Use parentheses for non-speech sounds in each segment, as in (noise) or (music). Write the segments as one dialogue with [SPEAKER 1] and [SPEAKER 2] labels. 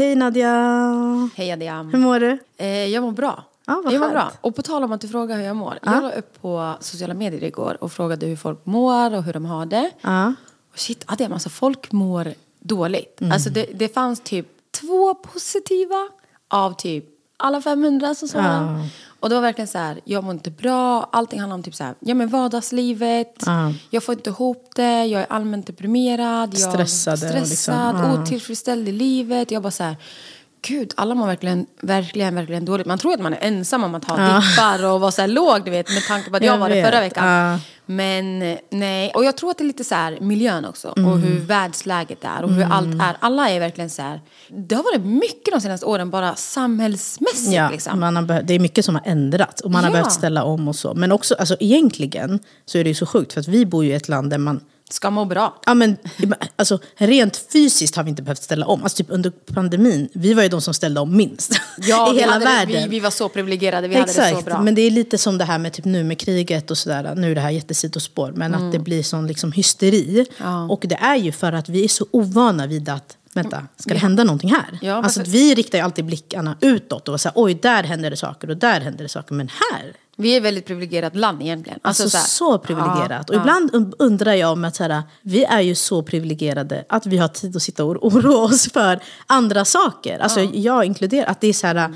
[SPEAKER 1] Hej Nadja!
[SPEAKER 2] Hej Adiam.
[SPEAKER 1] Hur mår du?
[SPEAKER 2] Eh, jag mår bra.
[SPEAKER 1] Vad
[SPEAKER 2] jag mår bra. Och på tal om att du frågar hur jag mår. Jag la upp på sociala medier igår och frågade hur folk mår och hur de har det.
[SPEAKER 1] Ja.
[SPEAKER 2] Och shit Adiam, alltså folk mår dåligt.
[SPEAKER 1] Mm.
[SPEAKER 2] Alltså det, det fanns typ två positiva av typ alla 500 som svarade. Och det var verkligen så här, jag mår inte bra. Allting handlar om typ så här, ja men vardagslivet. Jag får inte ihop det. Jag är allmänt deprimerad. Jag stressad,
[SPEAKER 1] liksom, ja.
[SPEAKER 2] otillfredsställd i livet. Jag bara så här, gud, alla mår verkligen, verkligen, verkligen dåligt. Man tror att man är ensam om att ha dippar och vara så här låg, du vet, med tanke på att jag,
[SPEAKER 1] Jag
[SPEAKER 2] var det förra veckan.
[SPEAKER 1] ja.
[SPEAKER 2] Men eh, nej, och jag tror att det är lite så här miljön också och
[SPEAKER 1] Mm.
[SPEAKER 2] hur världsläget är och hur allt är. Alla är verkligen så här, det har varit mycket de senaste åren bara samhällsmässigt
[SPEAKER 1] Ja,
[SPEAKER 2] liksom.
[SPEAKER 1] man har det är mycket som har ändrats och man har
[SPEAKER 2] Ja.
[SPEAKER 1] behövt ställa om och så. Men också, alltså egentligen så är det ju så sjukt för att vi bor ju i ett land där man
[SPEAKER 2] Ska må bra.
[SPEAKER 1] Ja, men, alltså, rent fysiskt har vi inte behövt ställa om. Alltså, typ under pandemin, vi var ju de som ställde om minst
[SPEAKER 2] Ja, (laughs)
[SPEAKER 1] i
[SPEAKER 2] vi
[SPEAKER 1] hade världen.
[SPEAKER 2] Vi, vi var så privilegierade, vi hade det så
[SPEAKER 1] Exakt,
[SPEAKER 2] bra.
[SPEAKER 1] men det är lite som det här med, typ, nu med kriget och sådär. Nu är det här jättesidospår, men att det blir sån liksom, hysteri.
[SPEAKER 2] Mm. Ja.
[SPEAKER 1] Och det är ju för att vi är så ovana vid att Vänta, ska det hända någonting här?
[SPEAKER 2] Ja,
[SPEAKER 1] alltså, vi riktar ju alltid blickarna utåt och säger oj, där händer det saker och där händer det saker. Men här,
[SPEAKER 2] Vi är ett väldigt privilegierat land egentligen.
[SPEAKER 1] Alltså,
[SPEAKER 2] så, här-
[SPEAKER 1] så privilegierat.
[SPEAKER 2] Ja,
[SPEAKER 1] och ibland un- undrar jag om att så här, vi är ju så privilegierade att vi har tid att sitta och oroa oss för andra saker. Alltså jag inkluderar att det är så här,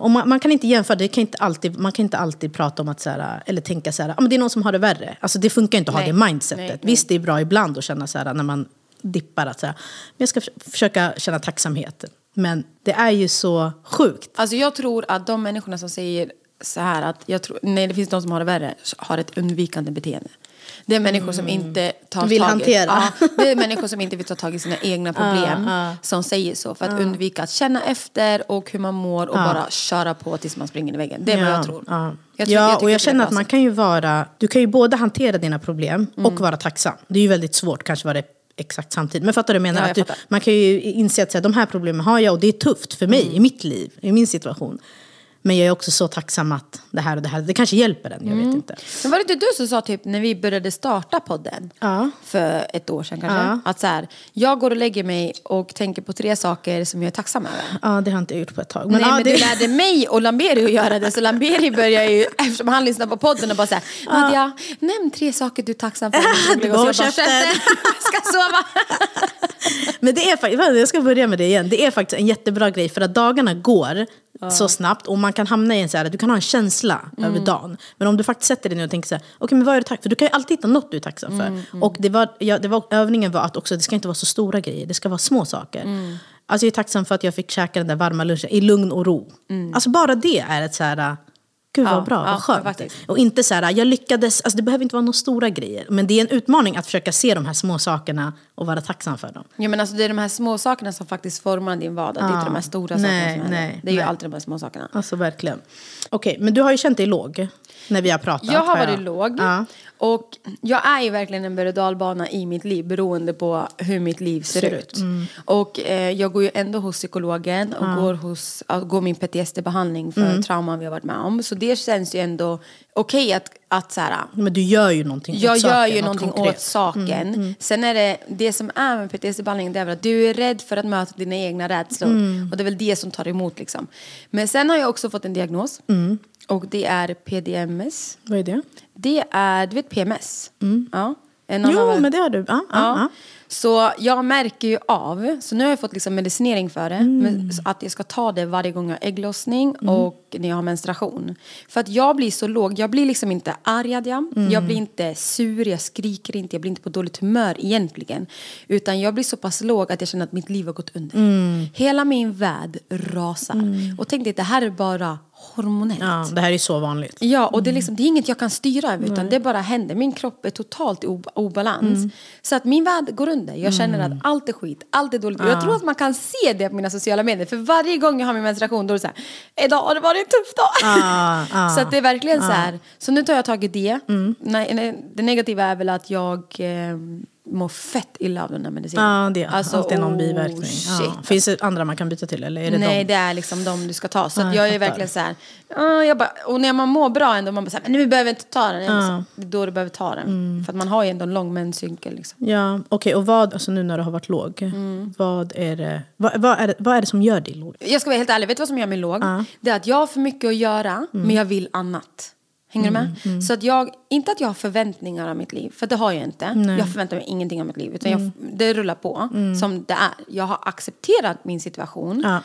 [SPEAKER 1] och man, man kan inte jämföra, det kan inte alltid, man kan inte alltid prata om att så här, eller tänka så här, ah, men det är någon som har det värre. Alltså det funkar inte att
[SPEAKER 2] Nej.
[SPEAKER 1] ha det mindsetet.
[SPEAKER 2] Nej, nej.
[SPEAKER 1] Visst det är bra ibland att känna så här när man dippar att så här, men jag ska förs- försöka känna tacksamhet. Men det är ju så sjukt.
[SPEAKER 2] Alltså jag tror att de människorna som säger så här att jag tror, nej det finns de som har det värre, har ett undvikande beteende. Det är människor som inte tar
[SPEAKER 1] Mm. Vill
[SPEAKER 2] tag i,
[SPEAKER 1] hantera.
[SPEAKER 2] Ja, det är människor som inte vill ta tag i sina egna (laughs) problem. Som säger så för att undvika att känna efter och hur man mår och bara köra på tills man springer i väggen. Det är vad jag tror.
[SPEAKER 1] Ja,
[SPEAKER 2] Jag tror-
[SPEAKER 1] ja
[SPEAKER 2] jag
[SPEAKER 1] och jag känner att man kan ju vara... Du kan ju både hantera dina problem
[SPEAKER 2] Mm.
[SPEAKER 1] och vara tacksam. Det är ju väldigt svårt, kanske vara exakt samtidigt. Men fattar du vad jag menar?
[SPEAKER 2] Ja, jag
[SPEAKER 1] att du, man kan ju inse att så här, de här problemen har jag och det är tufft för mig
[SPEAKER 2] Mm.
[SPEAKER 1] i mitt liv, i min situation. Men jag är också så tacksam att det här och det här, det kanske hjälper en, jag
[SPEAKER 2] Mm.
[SPEAKER 1] vet inte.
[SPEAKER 2] Men var det inte du som sa typ när vi började starta podden
[SPEAKER 1] Ja.
[SPEAKER 2] för ett år sedan kanske?
[SPEAKER 1] Ja.
[SPEAKER 2] Att så här, jag går och lägger mig och tänker på tre saker som jag är tacksam över.
[SPEAKER 1] Ja, det har inte jag gjort på ett tag.
[SPEAKER 2] Men, Nej,
[SPEAKER 1] ja,
[SPEAKER 2] men
[SPEAKER 1] det,
[SPEAKER 2] du lärde mig och Lamberi att göra det. Så Lamberi börjar ju, (laughs) eftersom han lyssnar på podden och bara säger Nadja, nämn tre saker du är tacksam för. (laughs)
[SPEAKER 1] Du bara,
[SPEAKER 2] Så jag
[SPEAKER 1] "Håll käften." (laughs)
[SPEAKER 2] ska sova.
[SPEAKER 1] Men det är faktiskt, jag ska börja med det igen. Det är faktiskt en jättebra grej för att dagarna går så snabbt och man kan hamna i en så här, du kan ha en känsla
[SPEAKER 2] Mm.
[SPEAKER 1] över dagen. Men om du faktiskt sätter dig ner och tänker så här, okej men vad är du tacksam för? Du kan ju alltid hitta något du är tacksam för.
[SPEAKER 2] Mm,
[SPEAKER 1] Och det var, ja, det var, övningen var att också, det ska inte vara så stora grejer, det ska vara små saker.
[SPEAKER 2] Mm.
[SPEAKER 1] Alltså jag är tacksam för att jag fick käka den där varma lunchen i lugn och ro. Alltså bara det är ett så här, gud vad.
[SPEAKER 2] Ja,
[SPEAKER 1] bra,
[SPEAKER 2] ja,
[SPEAKER 1] vad skönt.
[SPEAKER 2] faktiskt.
[SPEAKER 1] Och inte så här, jag lyckades, alltså det behöver inte vara några stora grejer. Men det är en utmaning att försöka se de här små sakerna och vara tacksam för dem.
[SPEAKER 2] Ja, men alltså, det är de här små sakerna som faktiskt formar din vardag. Det är inte de här stora
[SPEAKER 1] Nej,
[SPEAKER 2] sakerna som
[SPEAKER 1] nej,
[SPEAKER 2] händer. Det är ju
[SPEAKER 1] nej.
[SPEAKER 2] alltid de här små sakerna.
[SPEAKER 1] Alltså verkligen. Okej, men du har ju känt dig låg när vi har pratat.
[SPEAKER 2] Jag har varit låg.
[SPEAKER 1] Ja.
[SPEAKER 2] Och jag är ju verkligen en berg och dalbana i mitt liv beroende på hur mitt liv ser,
[SPEAKER 1] Ser
[SPEAKER 2] ut. Och eh, jag går ju ändå hos psykologen och går, hos, går min PTSD-behandling för trauman vi har varit med om. Så det känns ju ändå okej att, att så här,
[SPEAKER 1] Men du gör ju någonting
[SPEAKER 2] jag
[SPEAKER 1] åt
[SPEAKER 2] gör
[SPEAKER 1] saken,
[SPEAKER 2] ju någonting
[SPEAKER 1] konkret.
[SPEAKER 2] åt saken. Sen är det, det som är med PTSD-behandlingen det är att du är rädd för att möta dina egna rädslor. Och det är väl det som tar emot liksom. Men sen har jag också fått en diagnos. Och det är PDMS.
[SPEAKER 1] Vad är det?
[SPEAKER 2] Det är, du vet PMS? Ja. En annan
[SPEAKER 1] Jo,
[SPEAKER 2] var-
[SPEAKER 1] men det har du. Ja, ja. ja.
[SPEAKER 2] Så jag märker ju av, så nu har jag fått liksom medicinering för det, så att jag ska ta det varje gång jag har ägglossning och när jag har menstruation. För att jag blir så låg, jag blir liksom inte arg, Adja. jag blir inte sur, jag skriker inte, jag blir inte på dåligt humör egentligen. Utan jag blir så pass låg att jag känner att mitt liv har gått under. Hela min värld rasar. Och tänk dig, det här är bara hormonellt.
[SPEAKER 1] ja, det här är så vanligt.
[SPEAKER 2] Ja, och det är, liksom, det är inget jag kan styra över utan det bara händer. Min kropp är totalt i ob- obalans. Så att min värld går under. Jag känner att allt är skit, allt är dåligt. Och jag tror att man kan se det på mina sociala medier. För varje gång jag har min menstruation då är det så här, idag har det varit tuff dag.
[SPEAKER 1] Ah, ah. (laughs)
[SPEAKER 2] så att det är verkligen så här. Så nu tar jag tag i det. Nej, nej, det negativa är väl att jag eh, mår fett illa av den här medicinen.
[SPEAKER 1] Ja, det är
[SPEAKER 2] Alltså,
[SPEAKER 1] alltid någon
[SPEAKER 2] oh,
[SPEAKER 1] biverkning. Ja. Finns det andra man kan byta till eller är det
[SPEAKER 2] Nej,
[SPEAKER 1] dem?
[SPEAKER 2] det är liksom de du ska ta. Så
[SPEAKER 1] Ja, jag
[SPEAKER 2] jag är verkligen så här. ja, jag bara, och när man mår bra ändå, man bara så här, men nu behöver jag inte ta den. Ja. Det är då du behöver ta den.
[SPEAKER 1] Mm.
[SPEAKER 2] För att man har ju ändå en lång menscykel. Liksom.
[SPEAKER 1] Ja, okej. Och vad, alltså nu när du har varit låg, vad, är det, vad, vad, är det, vad är det som gör dig låg?
[SPEAKER 2] Jag ska vara helt ärlig, vet du vad som gör mig låg? Det är att jag har för mycket att göra,
[SPEAKER 1] Mm.
[SPEAKER 2] men jag vill annat. Hänger du med? Så att jag, inte att jag har förväntningar av mitt liv, för det har jag inte. Jag förväntar mig ingenting av mitt liv, utan
[SPEAKER 1] Mm.
[SPEAKER 2] jag, det rullar på som det är. Jag har accepterat min situation.
[SPEAKER 1] Ja.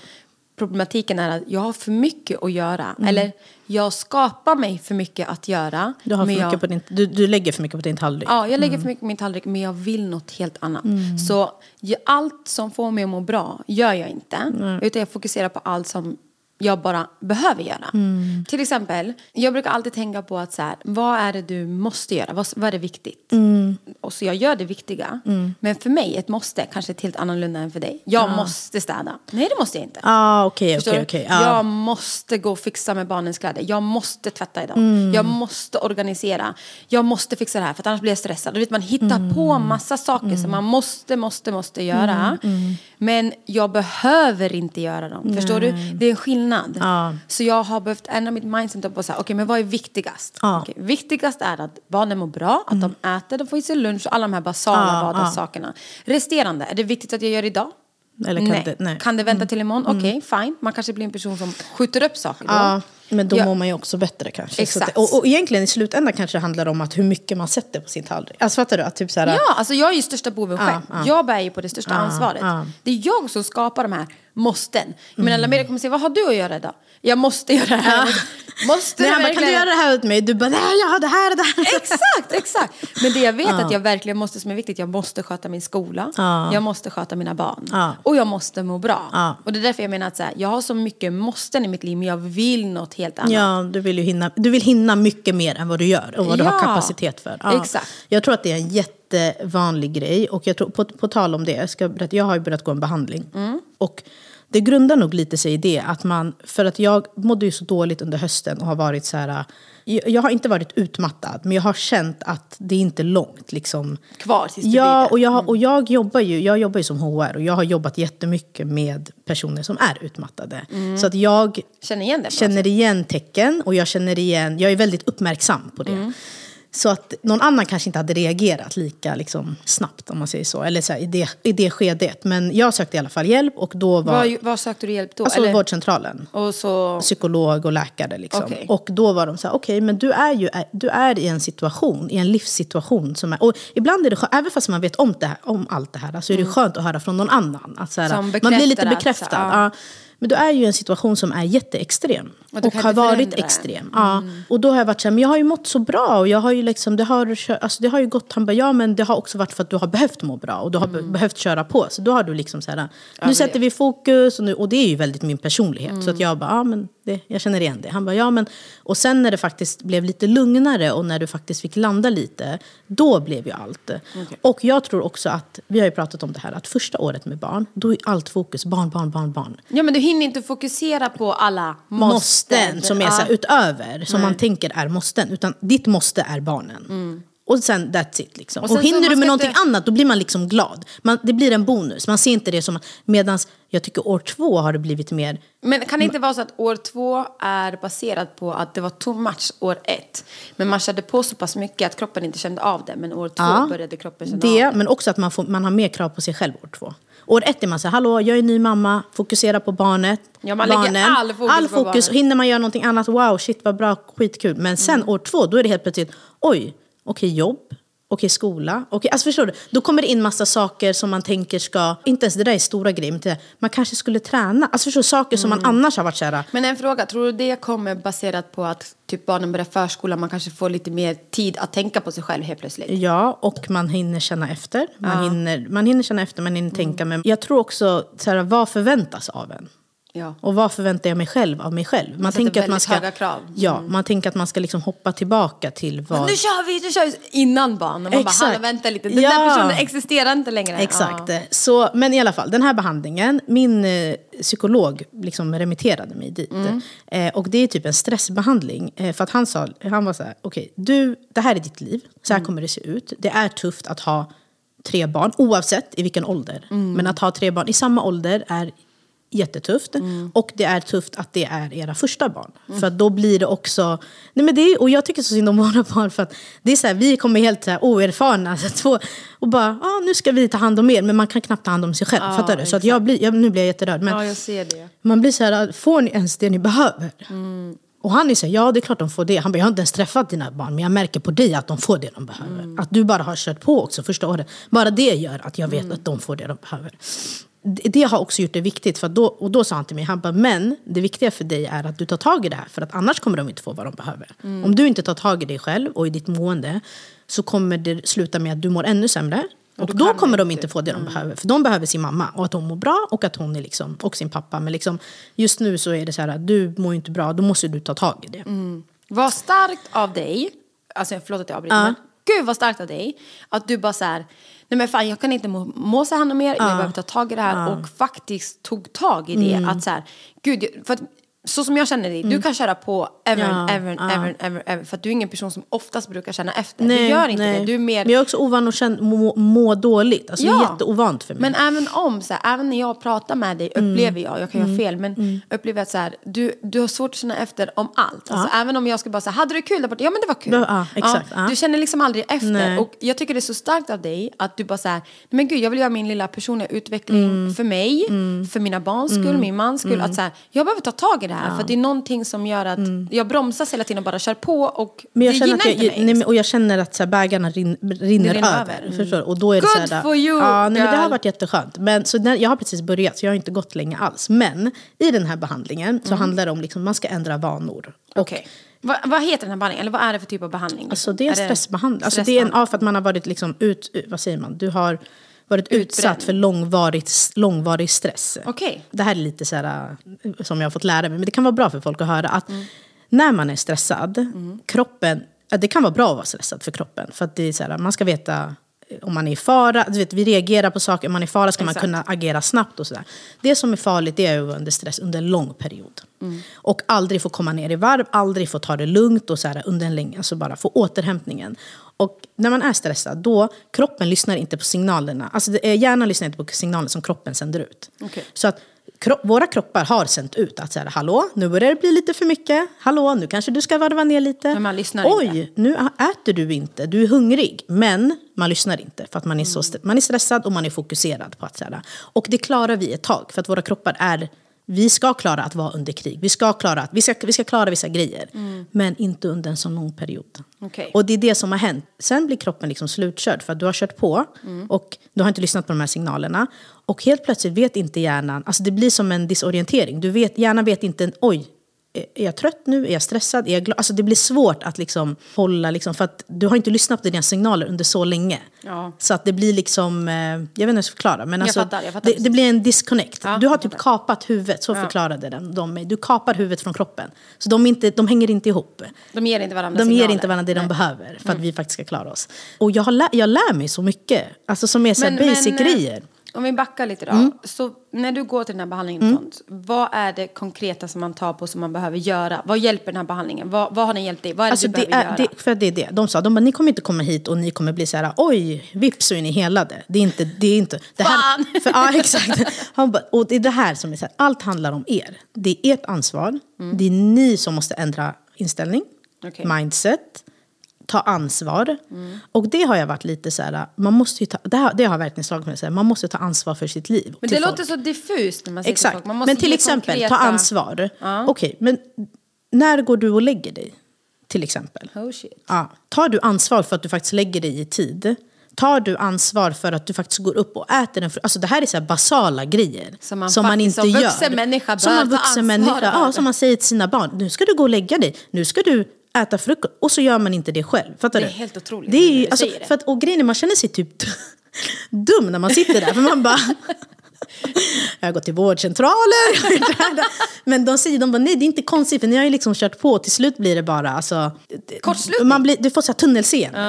[SPEAKER 2] Problematiken är att jag har för mycket att göra. Eller jag skapar mig för mycket att göra.
[SPEAKER 1] Mm. Du, har för mycket
[SPEAKER 2] jag,
[SPEAKER 1] på din, du, du lägger för mycket på din tallrik.
[SPEAKER 2] Ja, jag lägger
[SPEAKER 1] Mm.
[SPEAKER 2] för mycket på min tallrik men jag vill något helt annat. Så ju- allt som får mig att må bra gör jag inte. Utan jag fokuserar på allt som jag bara behöver göra.
[SPEAKER 1] Mm.
[SPEAKER 2] Till exempel, jag brukar alltid tänka på att så här, vad är det du måste göra? Vad, vad är det viktigt?
[SPEAKER 1] Mm.
[SPEAKER 2] Och så jag gör det viktiga. Men för mig, ett måste kanske är helt annorlunda än för dig. Jag måste städa. Nej, det måste jag inte.
[SPEAKER 1] Ah, okej,
[SPEAKER 2] Förstår du?
[SPEAKER 1] okej. Ja.
[SPEAKER 2] Jag måste gå och fixa med barnens kläder. Jag måste tvätta idag.
[SPEAKER 1] Mm.
[SPEAKER 2] Jag måste organisera. Jag måste fixa det här för annars blir jag stressad. Du vet, man hittar
[SPEAKER 1] Mm.
[SPEAKER 2] på massa saker som man måste, måste, måste göra. Men jag behöver inte göra dem. Förstår du? Det är en skillnad.
[SPEAKER 1] Ja.
[SPEAKER 2] Så jag har behövt ändra mitt mindset på så här, okej men vad är viktigast?
[SPEAKER 1] Ja.
[SPEAKER 2] Okej, viktigast är att barnen mår bra, att de äter, de får i sig lunch och alla de här basala
[SPEAKER 1] Ja,
[SPEAKER 2] vardagssakerna. Resterande, är det viktigt att jag gör idag?
[SPEAKER 1] Eller kan
[SPEAKER 2] nej.
[SPEAKER 1] det- nej.
[SPEAKER 2] Kan det vänta till imorgon? Okej, fine. Man kanske blir en person som skjuter upp saker då.
[SPEAKER 1] Men då
[SPEAKER 2] Ja.
[SPEAKER 1] mår man ju också bättre kanske.
[SPEAKER 2] Exakt.
[SPEAKER 1] att, och, och egentligen i slutändan kanske det handlar om att hur mycket man sätter på sin tallrik. Alltså fattar du? Att typ så här,
[SPEAKER 2] Ja, alltså jag är ju största boven
[SPEAKER 1] Ja,
[SPEAKER 2] själv.
[SPEAKER 1] ja.
[SPEAKER 2] Jag bär ju på det största
[SPEAKER 1] Ja,
[SPEAKER 2] ansvaret.
[SPEAKER 1] ja.
[SPEAKER 2] Det är jag som skapar de här måsten. Jag menar, Lamedia kommer säga, vad har du att göra idag? Jag måste göra det här. (laughs) Måste
[SPEAKER 1] Nej, han bara, kan du
[SPEAKER 2] verkligen-
[SPEAKER 1] göra det här åt mig? Du bara, nej jag har det här och det här. (laughs)
[SPEAKER 2] Exakt, exakt. Men det jag vet att jag verkligen måste som är viktigt, jag måste sköta min skola,
[SPEAKER 1] Ja.
[SPEAKER 2] jag måste sköta mina barn och jag måste må bra. Och det är därför jag menar att så här, jag har så mycket måsten i mitt liv men jag vill något helt annat.
[SPEAKER 1] Ja, du vill ju hinna, du vill hinna mycket mer än vad du gör och vad du har kapacitet för. Ja.
[SPEAKER 2] exakt.
[SPEAKER 1] Jag tror att det är en jättevanlig grej. Och jag tror, på, på tal om det, jag, ska berätta, jag har ju börjat gå en behandling.
[SPEAKER 2] Mm.
[SPEAKER 1] Och det grundar nog lite sig i det att man, för att jag mådde ju så dåligt under hösten och har varit så här, jag, har inte varit utmattad men jag har känt att det är inte långt liksom.
[SPEAKER 2] Kvar tills det
[SPEAKER 1] Ja, och jag, och jag jobbar ju jag jobbar ju som HR och jag har jobbat jättemycket med personer som är utmattade. Så att jag
[SPEAKER 2] Känner igen det?
[SPEAKER 1] känner igen tecken och jag känner igen, jag är väldigt uppmärksam på det.
[SPEAKER 2] Mm.
[SPEAKER 1] Så att någon annan kanske inte hade reagerat lika liksom, snabbt om man säger så. Eller så här, i, det, i det skedet. Men jag sökte i alla fall hjälp och då var...
[SPEAKER 2] Vad, vad sökte du hjälp då?
[SPEAKER 1] alltså
[SPEAKER 2] Eller?
[SPEAKER 1] vårdcentralen.
[SPEAKER 2] Och så...
[SPEAKER 1] Psykolog och läkare liksom.
[SPEAKER 2] Okej.
[SPEAKER 1] Och då var de så här, okej men du är ju du är i en situation, i en livssituation som är... Och ibland är det skönt, även fast man vet om, det här, om allt det här, så är det skönt att höra från någon annan. Att så här,
[SPEAKER 2] Mm.
[SPEAKER 1] Man blir lite bekräftad.
[SPEAKER 2] ja.
[SPEAKER 1] Ja. Men du är ju en situation som är jätteextrem.
[SPEAKER 2] Och
[SPEAKER 1] Och, har varit extrem. Ja. Och då har jag varit så här, men jag har ju mått så bra. Och jag har ju liksom, det har, alltså det har ju gått, han bara, ja men det har också varit för att du har behövt må bra. Och du har be- behövt köra på. Så då har du liksom så här, nu sätter vi fokus. Och, nu, och det är ju väldigt min personlighet. Så att jag bara, ja men det, jag känner igen det. Han bara, ja men. Och sen när det faktiskt blev lite lugnare och när du faktiskt fick landa lite. Då blev ju allt. Och jag tror också att, vi har ju pratat om det här, att första året med barn, då är allt fokus barn, barn, barn, barn
[SPEAKER 2] Ja men du hinner inte fokusera på alla måsten.
[SPEAKER 1] måsten som är så här, utöver, som man tänker är måsten. Utan ditt måste är barnen. Och sen that's it. Liksom.
[SPEAKER 2] Och
[SPEAKER 1] Och, hinner du med någonting
[SPEAKER 2] inte-
[SPEAKER 1] annat då blir man liksom glad. Man, det blir en bonus. Man ser inte det som... Medans jag tycker år två har det blivit mer...
[SPEAKER 2] Men kan det inte vara så att år två är baserat på att det var too much år ett? Men man körde på så pass mycket att kroppen inte kände av det. Men år två
[SPEAKER 1] Ja,
[SPEAKER 2] började kroppen känna
[SPEAKER 1] det,
[SPEAKER 2] av det.
[SPEAKER 1] men också att man, får, man har mer krav på sig själv år två. År ett är man så här, hallå jag är ny mamma, fokusera på barnet.
[SPEAKER 2] Ja, man lägger
[SPEAKER 1] barnen.
[SPEAKER 2] all fokus
[SPEAKER 1] all
[SPEAKER 2] på
[SPEAKER 1] fokus.
[SPEAKER 2] barnet.
[SPEAKER 1] Hinner man göra någonting annat, wow shit vad bra, skitkul. Men sen
[SPEAKER 2] Mm.
[SPEAKER 1] år två, då är det helt plötsligt, oj, okej jobb. Okej, skola. Okej, alltså förstår du? Då kommer det in massa saker som man tänker ska... Inte ens det där är stora grejer, men man kanske skulle träna. Alltså förstår du? Saker som man annars har varit såhär...
[SPEAKER 2] Men en fråga, tror du det kommer baserat på att typ barnen börjar förskolan, man kanske får lite mer tid att tänka på sig själv helt plötsligt?
[SPEAKER 1] Ja, och man hinner känna efter. Man, hinner, man hinner känna efter, man hinner tänka. Men jag tror också, så här, vad förväntas av en?
[SPEAKER 2] Ja.
[SPEAKER 1] Och vad förväntar jag mig själv av mig själv? Man, tänker att man ska.
[SPEAKER 2] Mm.
[SPEAKER 1] Ja, man tänker att man ska liksom hoppa tillbaka till vad...
[SPEAKER 2] Nu kör vi, nu kör vi! Innan barn. Man bara,
[SPEAKER 1] Exakt.
[SPEAKER 2] hallå vänta lite, den
[SPEAKER 1] Ja.
[SPEAKER 2] där personen existerar inte längre.
[SPEAKER 1] Exakt.
[SPEAKER 2] Ja.
[SPEAKER 1] Så, men i alla fall, den här behandlingen, min eh, psykolog liksom remitterade mig dit.
[SPEAKER 2] Mm.
[SPEAKER 1] Eh, och det är typ en stressbehandling. Eh, för att han, sa, han var så här, okej, du, det här är ditt liv, så här
[SPEAKER 2] Mm.
[SPEAKER 1] kommer det se ut. Det är tufft att ha tre barn, oavsett i vilken ålder.
[SPEAKER 2] Mm.
[SPEAKER 1] Men att ha tre barn i samma ålder är jättetufft.
[SPEAKER 2] Mm.
[SPEAKER 1] Och det är tufft att det är era första barn. För att då blir det också... Nej men det är, och jag tycker så synd om våra barn för att det är så här, vi kommer helt så här oerfarna. Så två, och bara, ah, nu ska vi ta hand om er. Men man kan knappt ta hand om sig själv. fattar du? Så att jag blir, jag, nu blir jag jätterörd. Men
[SPEAKER 2] ja, jag ser det.
[SPEAKER 1] man blir så här, får ni ens det ni behöver?
[SPEAKER 2] Mm.
[SPEAKER 1] Och han är så här, ja det är klart de får det. Han bara, jag har inte ens träffat dina barn men jag märker på dig att de får det de behöver. Att du bara har kört på också första året. Bara det gör att jag vet att de får det de behöver. Det, har också gjort det viktigt. För då, och då sa han till mig, han bara, men det viktiga för dig är att du tar tag i det här. För att annars kommer de inte få vad de behöver. Om du inte tar tag i dig själv och i ditt mående så kommer det sluta med att du mår ännu sämre. Och
[SPEAKER 2] då
[SPEAKER 1] kommer
[SPEAKER 2] de
[SPEAKER 1] inte få det de behöver. För de behöver sin mamma och att hon mår bra och att hon är liksom, och sin pappa. Men liksom, just nu så är det så här att du mår inte bra, då måste du ta tag i det.
[SPEAKER 2] Vad starkt av dig, alltså förlåt att jag avbryter, men gud vad starkt av dig att du bara så här, nej men fan jag kan inte må, må så här mer, jag behöver ta tag i det här. Och faktiskt tog tag i det. Att så här, gud, för att, så som jag känner dig, du kan köra på ever,
[SPEAKER 1] Ja,
[SPEAKER 2] ever,
[SPEAKER 1] ja.
[SPEAKER 2] ever, ever, ever, för att du är ingen person som oftast brukar känna efter. du gör inte det, du är mer...
[SPEAKER 1] Men jag är också ovan att känna, må, må dåligt. Alltså det är jätteovant för mig.
[SPEAKER 2] Men även om, så här, även när jag pratar med dig
[SPEAKER 1] Mm.
[SPEAKER 2] upplever jag, jag kan göra fel, men upplever att så här, du, du har svårt att känna efter om allt. Alltså, Även om jag ska bara säga, hade du kul där borta? Ja men det var kul.
[SPEAKER 1] Ja, exakt, ja.
[SPEAKER 2] Du känner liksom aldrig efter.
[SPEAKER 1] Nej.
[SPEAKER 2] Och jag tycker det är så starkt av dig att du bara säger, men gud jag vill göra min lilla personliga utveckling
[SPEAKER 1] Mm.
[SPEAKER 2] för mig, för mina barns skull, min mans skull. Att så här, jag behöver ta tag i det här för det är någonting som gör att jag bromsas hela tiden och bara kör på och
[SPEAKER 1] Mm. Men jag
[SPEAKER 2] det gynnar
[SPEAKER 1] jag,
[SPEAKER 2] inte mig.
[SPEAKER 1] nej, men, och jag känner att så här, bägarna rin, rinner,
[SPEAKER 2] rinner
[SPEAKER 1] över.
[SPEAKER 2] över. Mm.
[SPEAKER 1] Förstår? Och då är det
[SPEAKER 2] Good
[SPEAKER 1] så här,
[SPEAKER 2] for you,
[SPEAKER 1] ja, nej, men Det har varit jätteskönt. Men, så när, jag har precis börjat, så jag har inte gått länge alls. Men i den här behandlingen så handlar det om att man ska ändra vanor. Och,
[SPEAKER 2] Mm. Okej. Vad, vad heter den här behandlingen? Eller vad är det för typ av behandling?
[SPEAKER 1] Alltså det är en stressbehandling. Alltså det är en, ja, för att man har varit liksom ut, vad säger man? Du har varit utsatt för långvarigt, långvarig stress.
[SPEAKER 2] Okej.
[SPEAKER 1] Det här är lite så här, äh, som jag har fått lära mig, men det kan vara bra för folk att höra. Att
[SPEAKER 2] Mm.
[SPEAKER 1] när man är stressad, kroppen, ja, det kan vara bra att vara stressad för kroppen. För att det är så här, man ska veta eh, om man är i fara, du vet, vi reagerar på saker, om man är i fara ska
[SPEAKER 2] Exakt.
[SPEAKER 1] man kunna agera snabbt och sådär. Det som är farligt det är att vara under stress under en lång period. Och aldrig få komma ner i varv, aldrig få ta det lugnt och så här, under en längre, alltså bara få återhämtningen. När man är stressad, då kroppen lyssnar inte på signalerna. Alltså hjärnan lyssnar inte på signaler som kroppen sänder ut.
[SPEAKER 2] Okej.
[SPEAKER 1] Så att kro- våra kroppar har sänt ut att så här, hallå, nu börjar det bli lite för mycket. Hallå, nu kanske du ska varva ner lite.
[SPEAKER 2] Men man lyssnar
[SPEAKER 1] Oj,
[SPEAKER 2] inte.
[SPEAKER 1] nu äter du inte, du är hungrig. Men man lyssnar inte för att man är, så st- man är stressad och man är fokuserad på att så här, Och det klarar vi ett tag för att våra kroppar är vi ska klara att vara under krig. Vi ska klara, att, vi ska, vi ska klara vissa grejer. Men inte under en så lång period.
[SPEAKER 2] Okej.
[SPEAKER 1] Och det är det som har hänt. Sen blir kroppen liksom slutkörd för att du har kört på och du har inte lyssnat på de här signalerna. Och helt plötsligt vet inte hjärnan, alltså det blir som en disorientering. Du vet, hjärnan vet inte, oj, är jag trött nu? Är jag stressad? Är jag glad? Alltså det blir svårt att liksom hålla, liksom, för att du har inte lyssnat på dina signaler under så länge.
[SPEAKER 2] Ja.
[SPEAKER 1] Så att det blir liksom, eh, jag vet inte hur jag ska förklara. Men alltså,
[SPEAKER 2] fattar, jag fattar
[SPEAKER 1] det, det blir en disconnect.
[SPEAKER 2] Ja,
[SPEAKER 1] du har
[SPEAKER 2] jag
[SPEAKER 1] typ kapat huvudet, så förklarade de, de mig. Du kapar huvudet från kroppen. Så de, inte, de hänger inte ihop.
[SPEAKER 2] De ger inte varandra
[SPEAKER 1] De ger
[SPEAKER 2] signaler.
[SPEAKER 1] inte varandra det de
[SPEAKER 2] Nej.
[SPEAKER 1] behöver för att vi faktiskt ska klara oss. Och jag, har lä- jag lär mig så mycket, alltså som är så här basic
[SPEAKER 2] eh. Om vi backar lite då.
[SPEAKER 1] Mm.
[SPEAKER 2] Så när du går till den här behandlingen, och sånt, vad är det konkreta som man tar på som man behöver göra? Vad hjälper den här behandlingen? Vad, vad har den hjälpt dig? Vad är det
[SPEAKER 1] Alltså
[SPEAKER 2] du
[SPEAKER 1] det
[SPEAKER 2] behöver
[SPEAKER 1] är,
[SPEAKER 2] göra?
[SPEAKER 1] det, för det är det. De sa, de bara, ni kommer inte komma hit och ni kommer bli så här, oj, vips så är ni helade. Det är inte, det är inte. Det här,
[SPEAKER 2] Fan!
[SPEAKER 1] För, ja, (laughs) exakt. Han bara, och det är det här som är så här, allt handlar om er. Det är ert ansvar. Det är ni som måste ändra inställning,
[SPEAKER 2] Okej.
[SPEAKER 1] mindset, ta ansvar. Och det har jag varit lite så här, man måste ta, det, har, det har verkligen slagit mig, så här, man måste ta ansvar för sitt liv.
[SPEAKER 2] Men
[SPEAKER 1] till
[SPEAKER 2] det
[SPEAKER 1] folk.
[SPEAKER 2] låter så diffust när man säger till
[SPEAKER 1] Exakt.
[SPEAKER 2] folk. Man måste
[SPEAKER 1] Men till exempel,
[SPEAKER 2] konkreta-
[SPEAKER 1] ta ansvar. Okej, men när går du och lägger dig? till exempel.
[SPEAKER 2] Oh shit.
[SPEAKER 1] Ja. Tar du ansvar för att du faktiskt lägger dig i tid? Tar du ansvar för att du faktiskt går upp och äter en? Alltså det här är så här basala grejer.
[SPEAKER 2] Som man faktiskt som vuxen människa
[SPEAKER 1] som man vuxen människa, ja, som man säger till sina barn. Nu ska du gå och lägga dig. Nu ska du äta frukost. Och så gör man inte det själv. Fattar
[SPEAKER 2] Det är
[SPEAKER 1] du?
[SPEAKER 2] helt otroligt
[SPEAKER 1] Det är ju,
[SPEAKER 2] du
[SPEAKER 1] alltså, för att, och grejen är, man känner sig typ (laughs) dum när man sitter där. För man bara... (laughs) Jag har gått till vårdcentraler. Men de säger de bara, nej det är inte konstigt för ni har ju liksom kört på. Till slut blir det bara alltså,
[SPEAKER 2] Kortslutning.
[SPEAKER 1] man blir, Du får så här tunnelseende.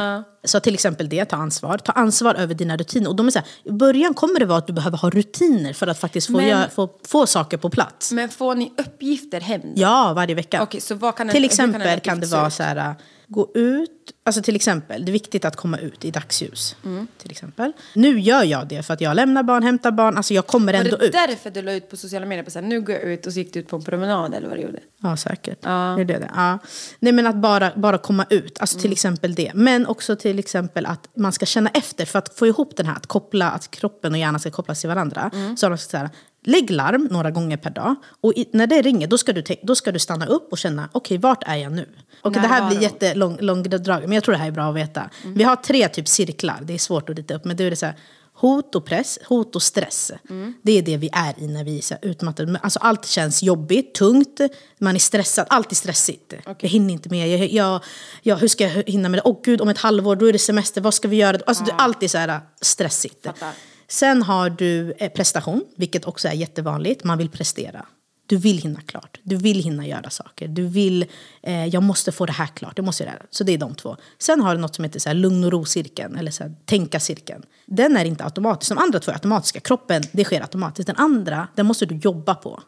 [SPEAKER 1] Så till exempel det, ta ansvar. Ta ansvar över dina rutiner. Och de är så här, I början kommer det vara att du behöver ha rutiner för att faktiskt få,
[SPEAKER 2] Men-
[SPEAKER 1] göra, få, få saker på plats.
[SPEAKER 2] Men får ni uppgifter hem?
[SPEAKER 1] Ja, varje vecka.
[SPEAKER 2] Okej, så vad kan
[SPEAKER 1] till
[SPEAKER 2] kan en
[SPEAKER 1] exempel kan,
[SPEAKER 2] uppgift
[SPEAKER 1] det vara
[SPEAKER 2] ut?
[SPEAKER 1] så här, äh, gå ut, alltså till exempel, det är viktigt att komma ut i dagsljus.
[SPEAKER 2] Mm.
[SPEAKER 1] Till exempel. Nu gör jag det för att jag lämnar barn, hämtar barn, alltså jag kommer
[SPEAKER 2] Var
[SPEAKER 1] ändå
[SPEAKER 2] det
[SPEAKER 1] ut.
[SPEAKER 2] därför du la ut på sociala medier? På så här, nu går jag ut och så gick du ut på en promenad eller vad du gjorde?
[SPEAKER 1] Ja, säkert.
[SPEAKER 2] Ja.
[SPEAKER 1] Det är det. Ja. Nej, men att bara, bara komma ut, alltså
[SPEAKER 2] Mm.
[SPEAKER 1] till exempel det. Men också till exempel att man ska känna efter för att få ihop den här, att koppla, att kroppen och hjärnan ska kopplas till varandra.
[SPEAKER 2] Mm.
[SPEAKER 1] Så de så här, lägg larm några gånger per dag. Och i, när det ringer, då ska, du, då ska du stanna upp och känna, okej, vart är jag nu? Och det här blir jättelångdraget, men jag tror det här är bra att veta.
[SPEAKER 2] Mm.
[SPEAKER 1] Vi har tre typ cirklar, det är svårt att rita upp, men det är det så här, Hot och press, hot och stress.
[SPEAKER 2] Mm.
[SPEAKER 1] Det är det vi är i när vi är utmattade. Alltså allt känns jobbigt, tungt, man är stressad. Allt är stressigt. Jag hinner inte med. Jag, jag, jag, hur ska jag hinna med det? Åh gud, om ett halvår då är det semester. Vad ska vi göra? Alltså, det, allt är så här äh, stressigt.
[SPEAKER 2] Fattar.
[SPEAKER 1] Sen har du eh, prestation, vilket också är jättevanligt. Man vill prestera. Du vill hinna klart. Du vill hinna göra saker. Du vill, eh, jag måste få det här klart. Jag måste göra det. Så det är de två. Sen har du något som heter så här, lugn och ro-cirkeln, eller så här, tänka-cirkeln. Den är inte automatisk. De andra två är automatiska. Kroppen, det sker automatiskt. Den andra, den måste du jobba på.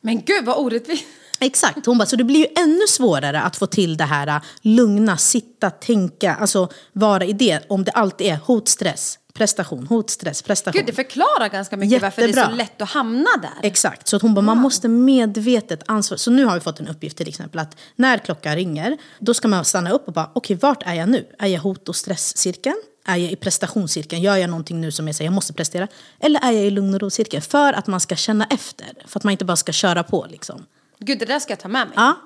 [SPEAKER 2] Men gud vad orättvist!
[SPEAKER 1] Exakt, hon bara, så det blir ju ännu svårare att få till det här äh, lugna, sitta, tänka, alltså vara i det om det alltid är hot, stress, prestation, hot, stress, prestation.
[SPEAKER 2] Gud, det förklarar ganska mycket varför det är så
[SPEAKER 1] Jättebra.
[SPEAKER 2] lätt att hamna där.
[SPEAKER 1] Exakt, så att hon bara, man måste medvetet ansvara. Så nu har vi fått en uppgift till exempel att när klockan ringer, då ska man stanna upp och bara, okej vart är jag nu? Är jag hot och stresscirkeln? Är jag i prestationscirkeln? Gör jag någonting nu som jag säger, jag måste prestera? Eller är jag i lugn och ro-cirkeln? För att man ska känna efter, för att man inte bara ska köra på liksom.
[SPEAKER 2] Gud, det där ska jag ta med mig.
[SPEAKER 1] Ja.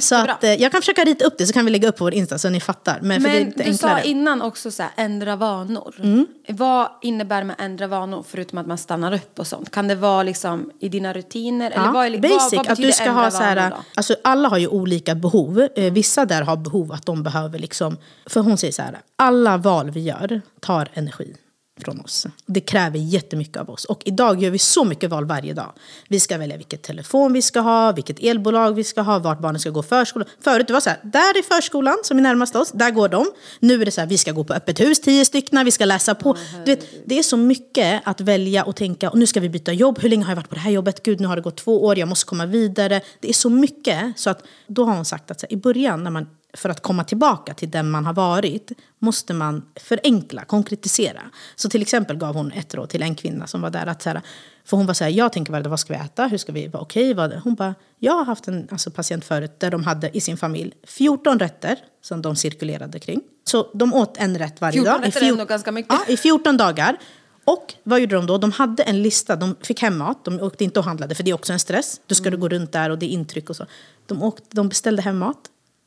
[SPEAKER 1] Så att, eh, jag kan försöka rita upp det så kan vi lägga upp på vår Insta så ni fattar. Men, för det är
[SPEAKER 2] Men
[SPEAKER 1] lite
[SPEAKER 2] du
[SPEAKER 1] enklare.
[SPEAKER 2] sa innan också så här, ändra vanor.
[SPEAKER 1] Mm.
[SPEAKER 2] Vad innebär med ändra vanor förutom att man stannar upp och sånt? Kan det vara liksom i dina rutiner? Eller vad, är,
[SPEAKER 1] basic,
[SPEAKER 2] vad, vad
[SPEAKER 1] att
[SPEAKER 2] betyder
[SPEAKER 1] du ska
[SPEAKER 2] ändra
[SPEAKER 1] ha så här,
[SPEAKER 2] vanor då?
[SPEAKER 1] alltså alla har ju olika behov. Eh, vissa där har behov att de behöver liksom, för hon säger så här, alla val vi gör tar energi från oss. Det kräver jättemycket av oss. Och idag gör vi så mycket val varje dag. Vi ska välja vilket telefon vi ska ha, vilket elbolag vi ska ha, vart barnen ska gå förskolan. Förut det var så här, där är förskolan som är närmast oss, där går de. Nu är det så här, vi ska gå på öppet hus, tio stycken, vi ska läsa på. Du vet, det är så mycket att välja och tänka, och nu ska vi byta jobb, hur länge har jag varit på det här jobbet? Gud, nu har det gått två år, jag måste komma vidare. Det är så mycket, så att då har hon sagt att så här, i början när man för att komma tillbaka till den man har varit måste man förenkla, konkretisera. Så till exempel gav hon ett råd till en kvinna som var där. Att så här, för hon var så här, jag tänker vad ska vi äta? Hur ska vi vara okej? Vad- Hon bara, jag har haft en alltså, patient förut där de hade i sin familj 14 rätter som de cirkulerade kring. Så de åt en rätt varje
[SPEAKER 2] 14
[SPEAKER 1] dag. i
[SPEAKER 2] rätter är ändå ganska mycket.
[SPEAKER 1] Ja, i 14 dagar. Och vad gjorde de då? De hade en lista, de fick hem mat, de åkte inte och handlade för det är också en stress. Då ska du gå runt där och det är intryck och så. De, åkte, de beställde hem mat.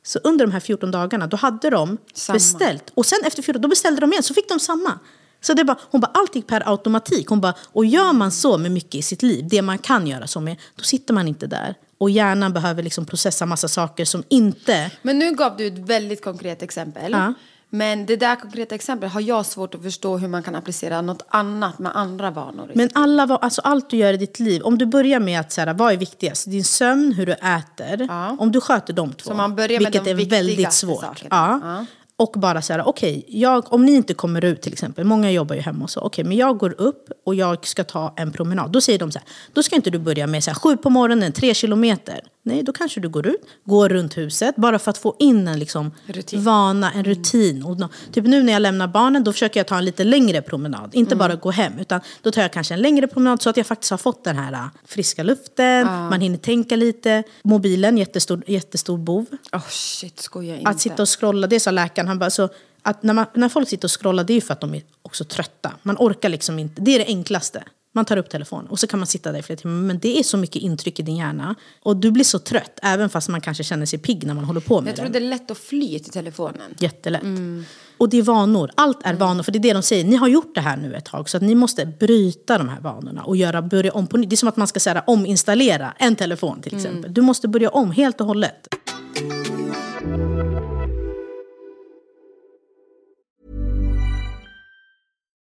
[SPEAKER 1] Så under de här 14 dagarna då hade de
[SPEAKER 2] Samma.
[SPEAKER 1] beställt. Och sen efter 14 då beställde de igen så fick de samma. Så det är bara, hon bara, allt gick per automatik. Hon bara, och gör man så med mycket i sitt liv, det man kan göra så med, då sitter man inte där. Och hjärnan behöver liksom processa massa saker som inte...
[SPEAKER 2] Men nu gav du ett väldigt konkret exempel.
[SPEAKER 1] Ja.
[SPEAKER 2] Men det där konkreta exemplet har jag svårt att förstå hur man kan applicera något annat med andra vanor.
[SPEAKER 1] Men alla, alltså allt du gör i ditt liv, om du börjar med att här, vad är viktigast? Din sömn, hur du äter.
[SPEAKER 2] Ja.
[SPEAKER 1] Om du sköter de två, vilket är väldigt svårt. Ja.
[SPEAKER 2] Ja.
[SPEAKER 1] Och bara så här, okej, jag- om ni inte kommer ut till exempel, många jobbar ju hemma och så, okej, men jag går upp och jag ska ta en promenad. Då säger de så här, då ska inte du börja med så här, sju på morgonen, tre kilometer. Nej, då kanske du går ut, går runt huset, bara för att få in en liksom,
[SPEAKER 2] Rutin.
[SPEAKER 1] vana, en rutin. Och, nå- typ nu när jag lämnar barnen, då försöker jag ta en lite längre promenad. Inte
[SPEAKER 2] Mm.
[SPEAKER 1] bara gå hem, utan då tar jag kanske en längre promenad så att jag faktiskt har fått den här äh, friska luften, man hinner tänka lite. Mobilen, jättestor, jättestor bov.
[SPEAKER 2] Oh shit, skoja inte.
[SPEAKER 1] Att sitta och scrolla, det sa läkaren, han bara så att när, man, när folk sitter och scrollar det är ju för att de är också trötta. Man orkar liksom inte, det är det enklaste. Man tar upp telefonen och så kan man sitta där i flera timmar. Men det är så mycket intryck i din hjärna. Och du blir så trött, även fast man kanske känner sig pigg när man håller på med
[SPEAKER 2] Jag tror
[SPEAKER 1] det.
[SPEAKER 2] det är lätt att fly till telefonen.
[SPEAKER 1] Jättelätt. Och det är vanor. Allt är vanor. För det är det de säger. Ni har gjort det här nu ett tag. Så att ni måste bryta de här vanorna och göra, börja om på nytt. Det är som att man ska säga, ominstallera en telefon till exempel. Du måste börja om helt och hållet.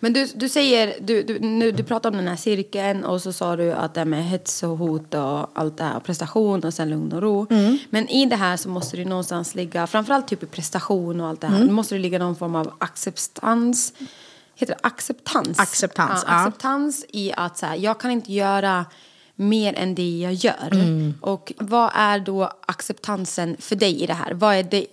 [SPEAKER 2] Men du, du säger, du, du, nu, du pratar om den här cirkeln och så sa du att det är med hets och hot och allt det här, prestation och sen lugn och ro. Men i det här så måste det någonstans ligga, framförallt typ i prestation och allt det här, då måste det ligga någon form av acceptans. Heter det acceptans?
[SPEAKER 1] Acceptans,
[SPEAKER 2] ja.
[SPEAKER 1] ja.
[SPEAKER 2] Acceptans i att så här, jag kan inte göra mer än det jag gör. Och vad är då acceptansen för dig i det här? Vad är det,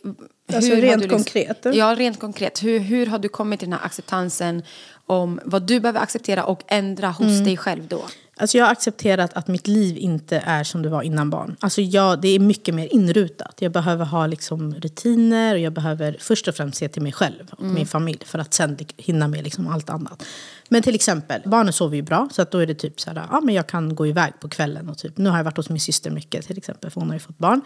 [SPEAKER 1] Alltså
[SPEAKER 2] hur
[SPEAKER 1] rent
[SPEAKER 2] liksom-
[SPEAKER 1] konkret?
[SPEAKER 2] Ja, rent konkret. Hur, hur har du kommit till den här acceptansen om vad du behöver acceptera och ändra hos
[SPEAKER 1] Mm.
[SPEAKER 2] dig själv då?
[SPEAKER 1] Alltså jag har accepterat att mitt liv inte är som det var innan barn. Alltså jag, det är mycket mer inrutat. Jag behöver ha liksom rutiner och jag behöver först och främst se till mig själv och min familj för att sen hinna med liksom allt annat. Men till exempel, barnen sover ju bra så att då är det typ så här, ja men jag kan gå iväg på kvällen och typ, nu har jag varit hos min syster mycket till exempel för hon har ju fått barn.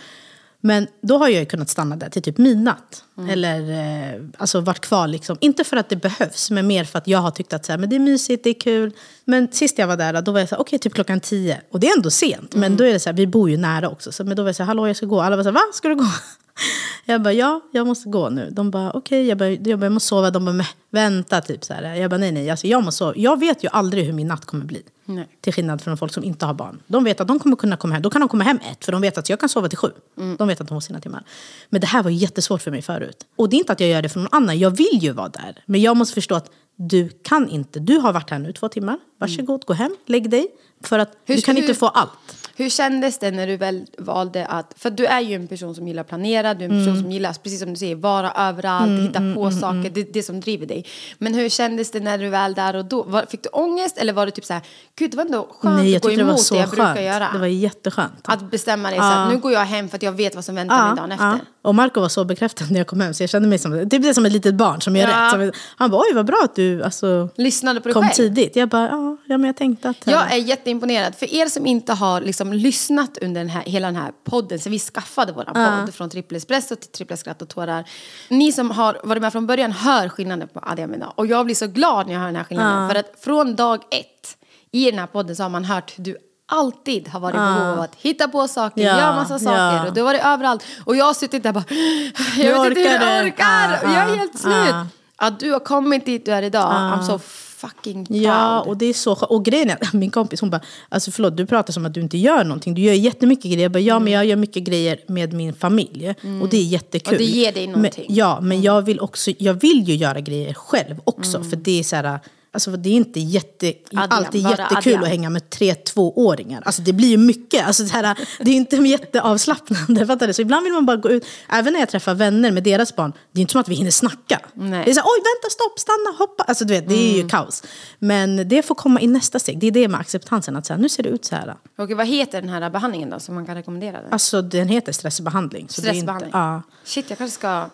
[SPEAKER 1] Men då har jag kunnat stanna där till typ midnatt. Eller eh, alltså varit kvar liksom. Inte för att det behövs, men mer för att jag har tyckt att så här, men det är mysigt, det är kul. Men sist jag var där, då var jag så här, okej typ klockan tio. Och det är ändå sent, men då är det så här, vi bor ju nära också. Så, men då var jag så här, hallå jag ska gå. Alla var så här, va? Ska du gå? (laughs) Jag bara, ja, jag måste gå nu. De bara, okej, jag, bara, jag, bara, jag måste sova. De bara, vänta, typ så här. Jag bara, nej, nej, alltså, jag måste sova. Jag vet ju aldrig hur min natt kommer bli.
[SPEAKER 2] Nej.
[SPEAKER 1] Till skillnad från folk som inte har barn. De vet att de kommer kunna komma hem. Då kan de komma hem ett, för de vet att jag kan sova till sju. De vet att de har sina timmar. Men det här var jättesvårt för mig förut. Och det är inte att jag gör det för någon annan. Jag vill ju vara där. Men jag måste förstå att du kan inte. Du har varit här nu två timmar. Varsågod, gå hem, lägg dig. För att
[SPEAKER 2] Hur-
[SPEAKER 1] du kan
[SPEAKER 2] hur-
[SPEAKER 1] inte få allt.
[SPEAKER 2] Hur kändes det när du väl valde att, för du är ju en person som gillar att planera, du är en person
[SPEAKER 1] Mm.
[SPEAKER 2] som gillar, precis som du säger, vara överallt, hitta på saker, det är det som driver dig. Men hur kändes det när du väl där och då, var, fick du ångest eller var det typ så här, gud det var ändå skönt
[SPEAKER 1] Nej,
[SPEAKER 2] att gå
[SPEAKER 1] tyckte det
[SPEAKER 2] emot
[SPEAKER 1] var så
[SPEAKER 2] det jag brukar
[SPEAKER 1] skönt.
[SPEAKER 2] göra?
[SPEAKER 1] Det var jätteskönt.
[SPEAKER 2] Att bestämma dig så att nu går jag hem för att jag vet vad som väntar mig dagen efter.
[SPEAKER 1] Och Marco var så bekräftad när jag kom hem så jag kände mig som, typ det som ett litet barn som gör
[SPEAKER 2] Ja.
[SPEAKER 1] rätt. Han bara oj vad bra att du alltså,
[SPEAKER 2] Lyssnade på dig
[SPEAKER 1] kom
[SPEAKER 2] själv.
[SPEAKER 1] tidigt. Jag bara ja men jag tänkte att...
[SPEAKER 2] Jag är jätteimponerad. För er som inte har liksom lyssnat under den här, hela den här podden sen vi skaffade vår podd från Triple Espresso till Triple Skratt och Tårar. Ni som har varit med från början hör skillnaden på Adi Amina. Och jag blir så glad när jag hör den här skillnaden. För att från dag ett i den här podden så har man hört hur du alltid har varit i behov av att hitta på saker,
[SPEAKER 1] Ja,
[SPEAKER 2] göra massa saker.
[SPEAKER 1] ja.
[SPEAKER 2] Och du har varit överallt. Och jag har suttit där bara, jag
[SPEAKER 1] Jag
[SPEAKER 2] vet inte hur
[SPEAKER 1] det.
[SPEAKER 2] orkar. Och jag är helt slut.
[SPEAKER 1] ja.
[SPEAKER 2] Att du har kommit dit du är idag. I'm so fucking proud.
[SPEAKER 1] Ja, och det är så. Och grejen är, att min kompis hon bara, alltså förlåt du pratar som att du inte gör någonting. Du gör jättemycket grejer. Jag bara, ja men jag gör mycket grejer med min familj. Och det är jättekul.
[SPEAKER 2] Och det ger dig någonting.
[SPEAKER 1] Men, ja, men jag vill också, jag vill ju göra grejer själv också. För det är så här, alltså det är inte jätte, alltid
[SPEAKER 2] bara
[SPEAKER 1] jättekul
[SPEAKER 2] Adrian.
[SPEAKER 1] att hänga med tre tvååringar. Alltså det blir ju mycket. Alltså det, här, det är inte (laughs) jätteavslappnande. Fattar du? Så ibland vill man bara gå ut. Även när jag träffar vänner med deras barn. Det är inte som att vi hinner snacka.
[SPEAKER 2] Nej.
[SPEAKER 1] Det är så här, oj vänta, stopp, stanna, hoppa. Alltså du vet, det är ju kaos. Men det får komma i nästa steg. Det är det med acceptansen. Att så här, nu ser det ut så här.
[SPEAKER 2] Okej, vad heter den här behandlingen då som man kan rekommendera? Den?
[SPEAKER 1] Alltså den heter stressbehandling.
[SPEAKER 2] Stressbehandling?
[SPEAKER 1] Det är, inte, ja.
[SPEAKER 2] Shit, jag kanske ska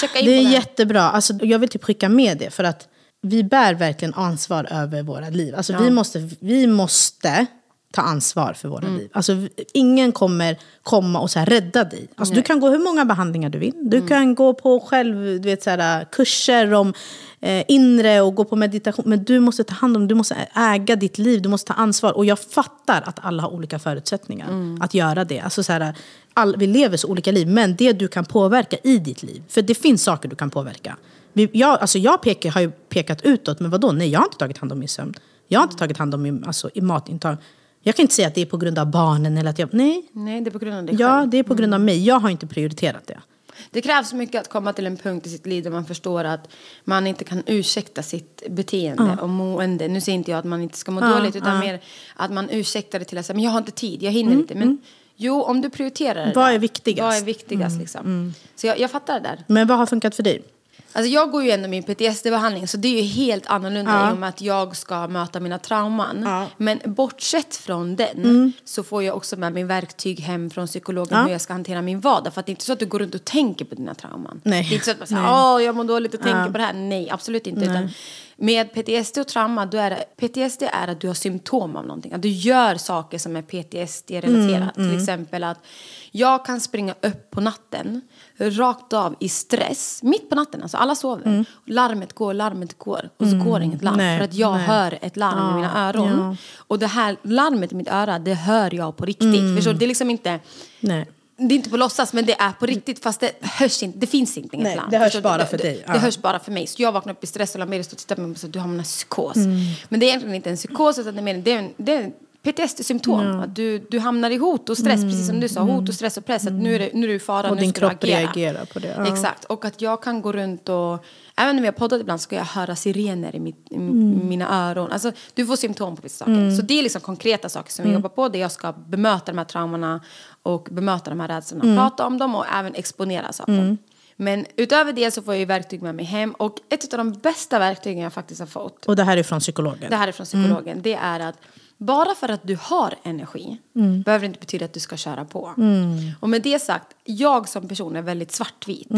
[SPEAKER 2] checka in
[SPEAKER 1] det är jättebra. Alltså, jag vill typ skicka med det. För att vi bär verkligen ansvar över våra liv. Alltså, vi, måste, vi måste ta ansvar för våra liv. Alltså, ingen kommer komma och så här rädda dig. Alltså, du kan gå hur många behandlingar du vill. Du kan gå på själv, du vet, så här, kurser om eh, inre och gå på meditation. Men du måste ta hand om, du måste äga ditt liv, du måste ta ansvar. Och jag fattar att alla har olika förutsättningar att göra det. Alltså, så här, all, vi lever så olika liv, men det du kan påverka i ditt liv. För det finns saker du kan påverka. Jag, alltså jag pekar, har ju pekat utåt, men vadå? Nej, jag har inte tagit hand om min sömn. Jag har inte tagit hand om min alltså, matintag. Jag kan inte säga att det är på grund av barnen eller att jag... Nej,
[SPEAKER 2] Nej, det är på grund av dig
[SPEAKER 1] ja,
[SPEAKER 2] själv.
[SPEAKER 1] det är på grund av mig. Jag har inte prioriterat det.
[SPEAKER 2] Det krävs mycket att komma till en punkt i sitt liv där man förstår att man inte kan ursäkta sitt beteende och mående. Nu säger inte jag att man inte ska må dåligt utan mer att man ursäktar det till att säga men jag har inte tid, jag hinner inte. Men jo, om du prioriterar det
[SPEAKER 1] Vad är viktigast?
[SPEAKER 2] Vad är viktigast liksom? Så jag, jag fattar det där.
[SPEAKER 1] Men vad har funkat för dig?
[SPEAKER 2] Alltså jag går ju ändå min PTSD-behandling så det är ju helt annorlunda
[SPEAKER 1] Ja.
[SPEAKER 2] i och med att jag ska möta mina trauman.
[SPEAKER 1] Ja.
[SPEAKER 2] Men bortsett från den så får jag också med mig verktyg hem från psykologen
[SPEAKER 1] Ja.
[SPEAKER 2] hur jag ska hantera min vardag. För att det är inte så att du går runt och tänker på dina trauman.
[SPEAKER 1] Nej.
[SPEAKER 2] Det är inte så att man säger
[SPEAKER 1] Nej.
[SPEAKER 2] åh jag mår dåligt och tänker på det här. Nej, absolut inte. Utan med PTSD och trauma, då är det, PTSD är att du har symptom av någonting. Att du gör saker som är PTSD-relaterat. Till exempel att jag kan springa upp på natten, rakt av i stress, mitt på natten, alltså alla sover. Larmet går, larmet går och så går inget larm.
[SPEAKER 1] Nej,
[SPEAKER 2] för att jag
[SPEAKER 1] nej.
[SPEAKER 2] hör ett larm i mina öron.
[SPEAKER 1] ja.
[SPEAKER 2] Och det här larmet i mitt öra, det hör jag på riktigt. Förstår du? Det är liksom inte...
[SPEAKER 1] Nej.
[SPEAKER 2] Det är inte på låtsas men det är på riktigt fast det hörs inte, det finns inte inget
[SPEAKER 1] Nej, det hörs
[SPEAKER 2] Förstår du?
[SPEAKER 1] bara för
[SPEAKER 2] det,
[SPEAKER 1] dig,
[SPEAKER 2] Det,
[SPEAKER 1] ja.
[SPEAKER 2] det hörs bara för mig. Så jag vaknar upp i stress och Lamir står och tittar på mig och säger du har en psykos.
[SPEAKER 1] Mm.
[SPEAKER 2] Men det är egentligen inte en psykos utan det är, mer, det är, en, det är PTSD-symptom. Att du, du hamnar i hot och stress, precis som du sa. Hot och stress och press. Att nu är det, nu är du i fara,
[SPEAKER 1] Mm. Och
[SPEAKER 2] nu
[SPEAKER 1] din
[SPEAKER 2] ska du
[SPEAKER 1] kropp
[SPEAKER 2] agera.
[SPEAKER 1] reagerar på det, ja.
[SPEAKER 2] Exakt. Och att jag kan gå runt och... Även när vi har poddat ibland ska jag höra sirener i, mitt, i
[SPEAKER 1] Mm.
[SPEAKER 2] mina öron. Alltså, du får symptom på vissa saker. Så det är liksom konkreta saker som vi
[SPEAKER 1] Mm.
[SPEAKER 2] jobbar på. Där jag ska bemöta de här traumorna och bemöta de här rädslorna.
[SPEAKER 1] Mm.
[SPEAKER 2] Prata om dem och även exponeras av dem. Men utöver det så får jag ju verktyg med mig hem. Och ett av de bästa verktygen jag faktiskt har fått
[SPEAKER 1] Och det här är från psykologen?
[SPEAKER 2] det här är från psykologen, det är att bara för att du har energi behöver det inte betyda att du ska köra på. Och med det sagt, jag som person är väldigt svartvit.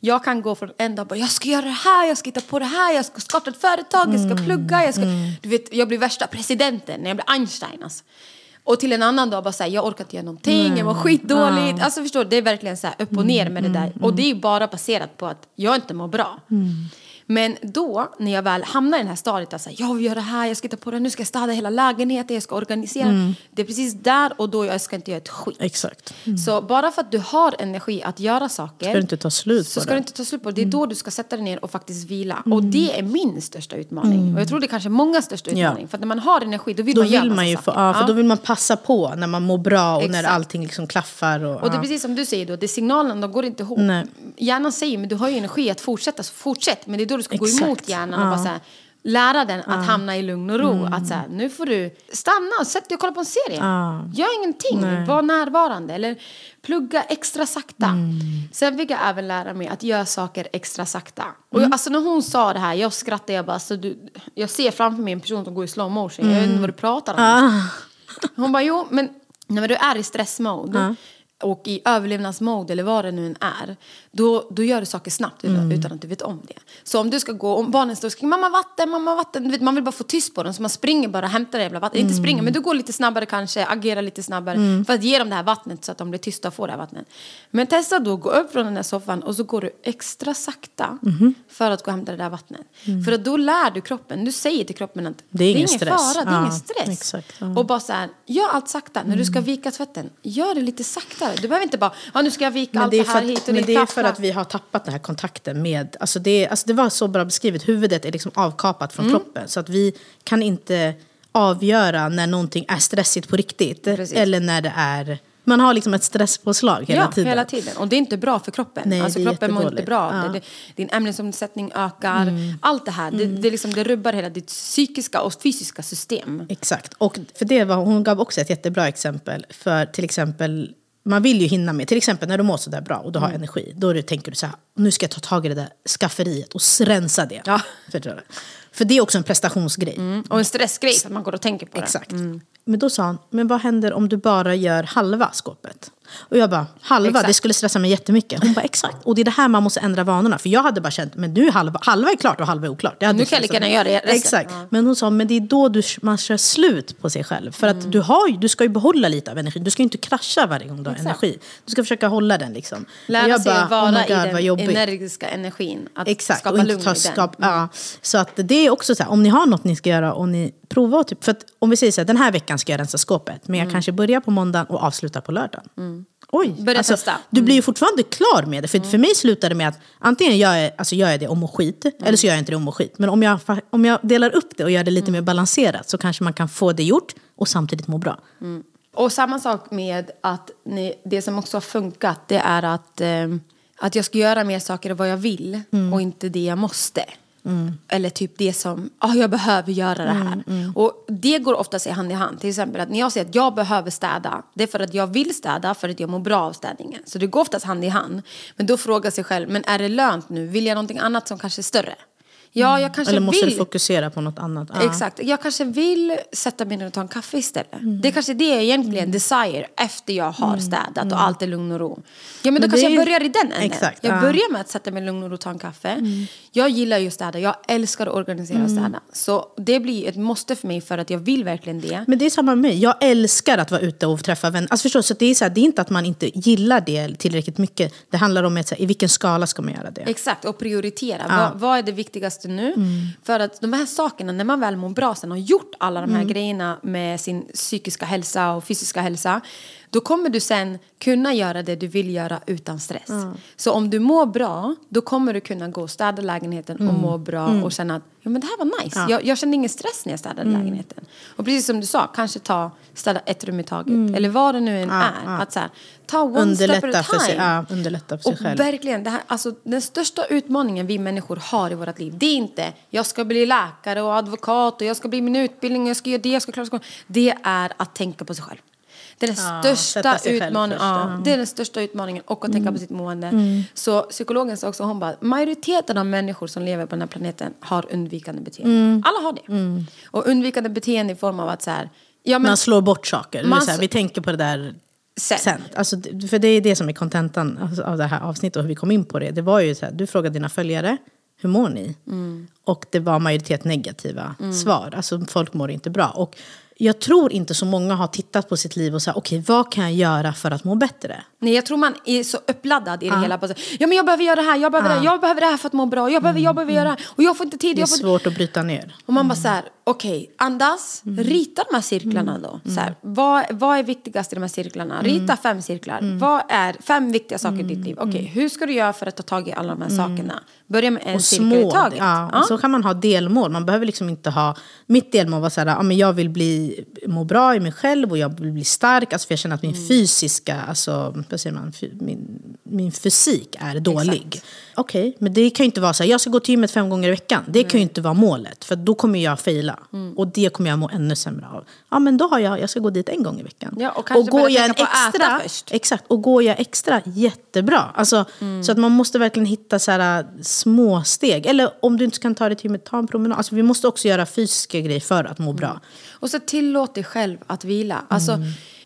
[SPEAKER 2] Jag kan gå från en dag och bara, jag ska göra det här, jag ska hitta på det här, jag ska starta ett företag, jag ska plugga, jag ska... Du vet, jag blir värsta presidenten när jag blir Einstein alltså. Och till en annan dag bara säga jag orkar inte göra någonting, jag mår skitdåligt. Alltså förstår du, det är verkligen så upp och ner med det där. Och det är ju bara baserat på att jag inte mår bra. Men då, när jag väl hamnar i det här stadiet säga, jag vill göra det här, jag ska hitta på det, nu ska jag städa hela lägenheten, jag ska organisera. Det är precis där och då jag ska inte göra ett skit.
[SPEAKER 1] Exakt.
[SPEAKER 2] Så bara för att du har energi att göra saker
[SPEAKER 1] Ska det inte ta slut
[SPEAKER 2] så ska
[SPEAKER 1] det.
[SPEAKER 2] det inte ta slut på det. Det är då du ska sätta dig ner och faktiskt vila. Och det är min största utmaning. Och jag tror det är kanske många största
[SPEAKER 1] Ja.
[SPEAKER 2] utmaning. För att när man har energi då vill
[SPEAKER 1] Då
[SPEAKER 2] man göra
[SPEAKER 1] vill man ju få,
[SPEAKER 2] saker.
[SPEAKER 1] ja, för
[SPEAKER 2] Ja.
[SPEAKER 1] då vill man passa på när man mår bra och när
[SPEAKER 2] Exakt.
[SPEAKER 1] allting liksom klaffar. Och,
[SPEAKER 2] Och det är
[SPEAKER 1] ja.
[SPEAKER 2] precis som du säger då, det är signalerna, de går inte ihop.
[SPEAKER 1] Nej.
[SPEAKER 2] Hjärnan säger, men du har ju energi att fortsätta, så fortsätt. Men det är då du ska gå
[SPEAKER 1] Exakt.
[SPEAKER 2] emot hjärnan och bara så här, lära den att hamna i lugn och ro.
[SPEAKER 1] Mm.
[SPEAKER 2] Att så här, nu får du stanna och sätt dig och kolla på en serie. Gör ingenting, var närvarande. Eller plugga extra sakta.
[SPEAKER 1] Mm.
[SPEAKER 2] Sen fick jag även lära mig att göra saker extra sakta. Och
[SPEAKER 1] Mm.
[SPEAKER 2] jag, alltså när hon sa det här, jag skrattade, jag bara, så du, jag ser framför mig en person som går i slow motion. Jag vet inte vad du pratar om.
[SPEAKER 1] Ah.
[SPEAKER 2] Hon bara, jo, men när du är i stressmode och i överlevnadsmode eller vad det nu än är, då, då gör du saker snabbt utan,
[SPEAKER 1] Mm.
[SPEAKER 2] utan att du vet om det. Så om du ska gå, om barnen står och skriker mamma vatten, mamma vatten, du vet, man vill bara få tyst på dem så man springer bara och hämtar det jävla vattnet.
[SPEAKER 1] Mm.
[SPEAKER 2] Inte springer, men du går lite snabbare kanske, agerar lite snabbare för att ge dem det här vattnet så att de blir tysta och får det här vattnet. Men testa då, gå upp från den där soffan och så går du extra sakta
[SPEAKER 1] Mhm.
[SPEAKER 2] för att gå och hämta det där vattnet. För att då lär du kroppen, du säger till kroppen att
[SPEAKER 1] Mm. Det är ingen
[SPEAKER 2] ingen
[SPEAKER 1] stress.
[SPEAKER 2] fara, det är
[SPEAKER 1] Ja,
[SPEAKER 2] ingen stress.
[SPEAKER 1] exakt, ja.
[SPEAKER 2] Och bara så här, gör allt sakta. När du ska vika tvätten, gör det lite saktare. Du behöver inte bara, ja nu ska jag vika
[SPEAKER 1] Men
[SPEAKER 2] allt
[SPEAKER 1] det,
[SPEAKER 2] här
[SPEAKER 1] att,
[SPEAKER 2] hit och
[SPEAKER 1] men det är för att vi har tappat den här kontakten med... Alltså det, alltså det var så bra beskrivet. Huvudet är liksom avkapat
[SPEAKER 2] Mm.
[SPEAKER 1] från kroppen. Så att vi kan inte avgöra när någonting är stressigt på riktigt.
[SPEAKER 2] Precis.
[SPEAKER 1] Eller när det är... Man har liksom ett stresspåslag hela
[SPEAKER 2] ja,
[SPEAKER 1] tiden.
[SPEAKER 2] hela tiden. Och det är inte bra för kroppen.
[SPEAKER 1] Nej,
[SPEAKER 2] alltså kroppen mår inte bra.
[SPEAKER 1] Ja. Mm.
[SPEAKER 2] Det, det, din ämnesomsättning ökar. Allt det här, det, det, liksom, det rubbar hela ditt psykiska och fysiska system.
[SPEAKER 1] Exakt. Och för det var, hon gav också ett jättebra exempel. För till exempel, man vill ju hinna med, till exempel när du mår sådär bra och du har
[SPEAKER 2] Mm.
[SPEAKER 1] energi. Då det- tänker du så här, nu ska jag ta tag i det där skafferiet och rensa det.
[SPEAKER 2] Ja. (laughs)
[SPEAKER 1] Du? För det är också en prestationsgrej.
[SPEAKER 2] Och en stressgrej, för att man går och tänker på det.
[SPEAKER 1] Exakt. Men då sa han, men vad händer om du bara gör halva skåpet? Och jag bara, halva,
[SPEAKER 2] Exakt.
[SPEAKER 1] det skulle stressa mig jättemycket. Hon bara, exakt. Och det är det här man måste ändra vanorna. För jag hade bara känt, men nu halva, halva är klart och halva är oklart.
[SPEAKER 2] Nu kan jag lika gärna göra det resten.
[SPEAKER 1] Exakt. Men hon sa, men det är då du, man kör slut på sig själv. För
[SPEAKER 2] Mm.
[SPEAKER 1] att du, har, du ska ju behålla lite av energin. Du ska ju inte krascha varje gång du har energi. Du ska försöka hålla den liksom.
[SPEAKER 2] Lära sig
[SPEAKER 1] bara,
[SPEAKER 2] att vara
[SPEAKER 1] oh
[SPEAKER 2] i
[SPEAKER 1] God, vad
[SPEAKER 2] den
[SPEAKER 1] jobbigt.
[SPEAKER 2] energiska energin. Att
[SPEAKER 1] Exakt,
[SPEAKER 2] skapa
[SPEAKER 1] och inte
[SPEAKER 2] lugn
[SPEAKER 1] ta
[SPEAKER 2] i den.
[SPEAKER 1] skap, ja. Så att det är också så här, om ni har något ni ska göra och ni provar typ, för att om vi säger så här, den här veckan ska jag rensa skåpet, men jag kanske börjar på måndagen och avslutar på lördagen. Oj,
[SPEAKER 2] Börja
[SPEAKER 1] alltså,
[SPEAKER 2] testa.
[SPEAKER 1] du blir ju fortfarande klar med det. För för mig slutar det med att antingen gör jag, alltså gör jag det och mår skit, eller så gör jag inte det och mår skit. Men om jag, om jag delar upp det och gör det lite mer balanserat så kanske man kan få det gjort och samtidigt må bra.
[SPEAKER 2] Och samma sak med att ni, det som också har funkat det är att, eh, att jag ska göra mer saker av vad jag vill och inte det jag måste. Eller typ det som, ah, jag behöver göra det här. Och det går oftast i hand i hand. Till exempel att när jag säger att jag behöver städa, det är för att jag vill städa för att jag mår bra av städningen. Så det går oftast hand i hand. Men då frågar sig själv, men är det lönt nu? Vill jag någonting annat som kanske är större? Ja, jag kanske
[SPEAKER 1] Eller måste
[SPEAKER 2] vill.
[SPEAKER 1] fokusera på något annat? Ja.
[SPEAKER 2] Exakt. Jag kanske vill sätta mig ner och ta en kaffe istället.
[SPEAKER 1] Mm.
[SPEAKER 2] Det är kanske det jag egentligen desire efter jag har städat och allt är lugn och ro. Ja men då
[SPEAKER 1] Men
[SPEAKER 2] kanske
[SPEAKER 1] det
[SPEAKER 2] jag
[SPEAKER 1] är-
[SPEAKER 2] börjar i den änden.
[SPEAKER 1] Exakt,
[SPEAKER 2] jag
[SPEAKER 1] ja.
[SPEAKER 2] börjar med att sätta mig lugn och ro och ta en kaffe. Jag gillar ju att städa. Jag älskar att organisera och städa. Så det blir ett måste för mig för att jag vill verkligen det.
[SPEAKER 1] Men det är samma med mig. Jag älskar att vara ute och träffa vänner. Alltså förstår, du? så det, är så här, det är inte att man inte gillar det tillräckligt mycket. Det handlar om att, så här, i vilken skala ska man göra det.
[SPEAKER 2] Exakt, och prioritera. Vad, vad är det viktigaste nu? För att de här sakerna, när man väl mår bra sen och gjort alla de här grejerna med sin psykiska hälsa och fysiska hälsa, då kommer du sen kunna göra det du vill göra utan stress. Så om du mår bra, då kommer du kunna gå och städa lägenheten och må bra och känna att ja, men det här var nice. Jag, jag kände ingen stress när jag städade lägenheten. Och precis som du sa, kanske ta, städa ett rum i taget. Eller vad det nu än är. Att så här, ta one step at
[SPEAKER 1] Underlätta
[SPEAKER 2] a
[SPEAKER 1] för, sig,
[SPEAKER 2] time.
[SPEAKER 1] ja, underlätta för sig
[SPEAKER 2] Och
[SPEAKER 1] själv.
[SPEAKER 2] verkligen, det här, alltså, den största utmaningen vi människor har i vårt liv, det är inte jag ska bli läkare och advokat och jag ska bli min utbildning och jag ska göra det, jag ska klara skolan. Det är att tänka på sig själv. Det är den
[SPEAKER 1] Ja,
[SPEAKER 2] största utmaningen. Ja,
[SPEAKER 1] ja.
[SPEAKER 2] det är den största utmaningen och att tänka på sitt mående.
[SPEAKER 1] Mm.
[SPEAKER 2] Så psykologen sa också, hon bara, majoriteten av människor som lever på den här planeten har undvikande beteende.
[SPEAKER 1] Mm.
[SPEAKER 2] Alla har det. Och undvikande beteende i form av att så här, ja men
[SPEAKER 1] Man slår bort saker.
[SPEAKER 2] Man
[SPEAKER 1] så här, vi tänker på det där
[SPEAKER 2] Sen.
[SPEAKER 1] sen. Alltså, för det är det som är kontentan alltså, av det här avsnittet och hur vi kom in på det. Det var ju så här, du frågade dina följare, hur mår ni?
[SPEAKER 2] Mm.
[SPEAKER 1] Och det var majoritet negativa svar. Alltså folk mår inte bra. Och jag tror inte så många har tittat på sitt liv och sagt, okej vad kan jag göra för att må bättre?
[SPEAKER 2] Nej, jag tror man är så uppladdad i det hela. Bara så, Ja, men jag behöver göra det här, jag behöver det här, jag behöver det här för att må bra. Jag behöver, jag behöver göra det här. Och jag får inte tid.
[SPEAKER 1] Mm, Det är
[SPEAKER 2] Jag får...
[SPEAKER 1] svårt att bryta ner.
[SPEAKER 2] Och man bara så här, okej, andas, rita de här cirklarna då. Så här, vad, vad är viktigast i de här cirklarna? Rita fem cirklar. Vad är fem viktiga saker i ditt liv? Okej, hur ska du göra för att ta tag i alla de här sakerna? Börja med en
[SPEAKER 1] och
[SPEAKER 2] cirkel
[SPEAKER 1] små.
[SPEAKER 2] i taget.
[SPEAKER 1] Ja,
[SPEAKER 2] Ja.
[SPEAKER 1] Så kan man ha delmål. Man behöver liksom inte ha... Mitt delmål var så här, ja, men jag vill bli, må bra i mig själv och jag vill bli stark. Alltså för jag känner att min
[SPEAKER 2] Mm.
[SPEAKER 1] fysiska, alltså, säger man, min, min fysik är dålig. Okej, men det kan ju inte vara så här, jag ska gå till gymmet fem gånger i veckan. Det kan ju inte vara målet, för då kommer jag faila.
[SPEAKER 2] Mm.
[SPEAKER 1] Och det kommer jag må ännu sämre av. Ja, men då har jag, jag ska gå dit en gång i veckan.
[SPEAKER 2] Ja, och tänka på att äta först.
[SPEAKER 1] Exakt, och går jag extra, jättebra. Alltså,
[SPEAKER 2] Mm.
[SPEAKER 1] Så att man måste verkligen hitta så här, äh, små steg. Eller om du inte kan ta dig till gymmet, ta en promenad. Alltså, vi måste också göra fysiska grejer för att må bra.
[SPEAKER 2] Och så tillåt dig själv att vila. Alltså,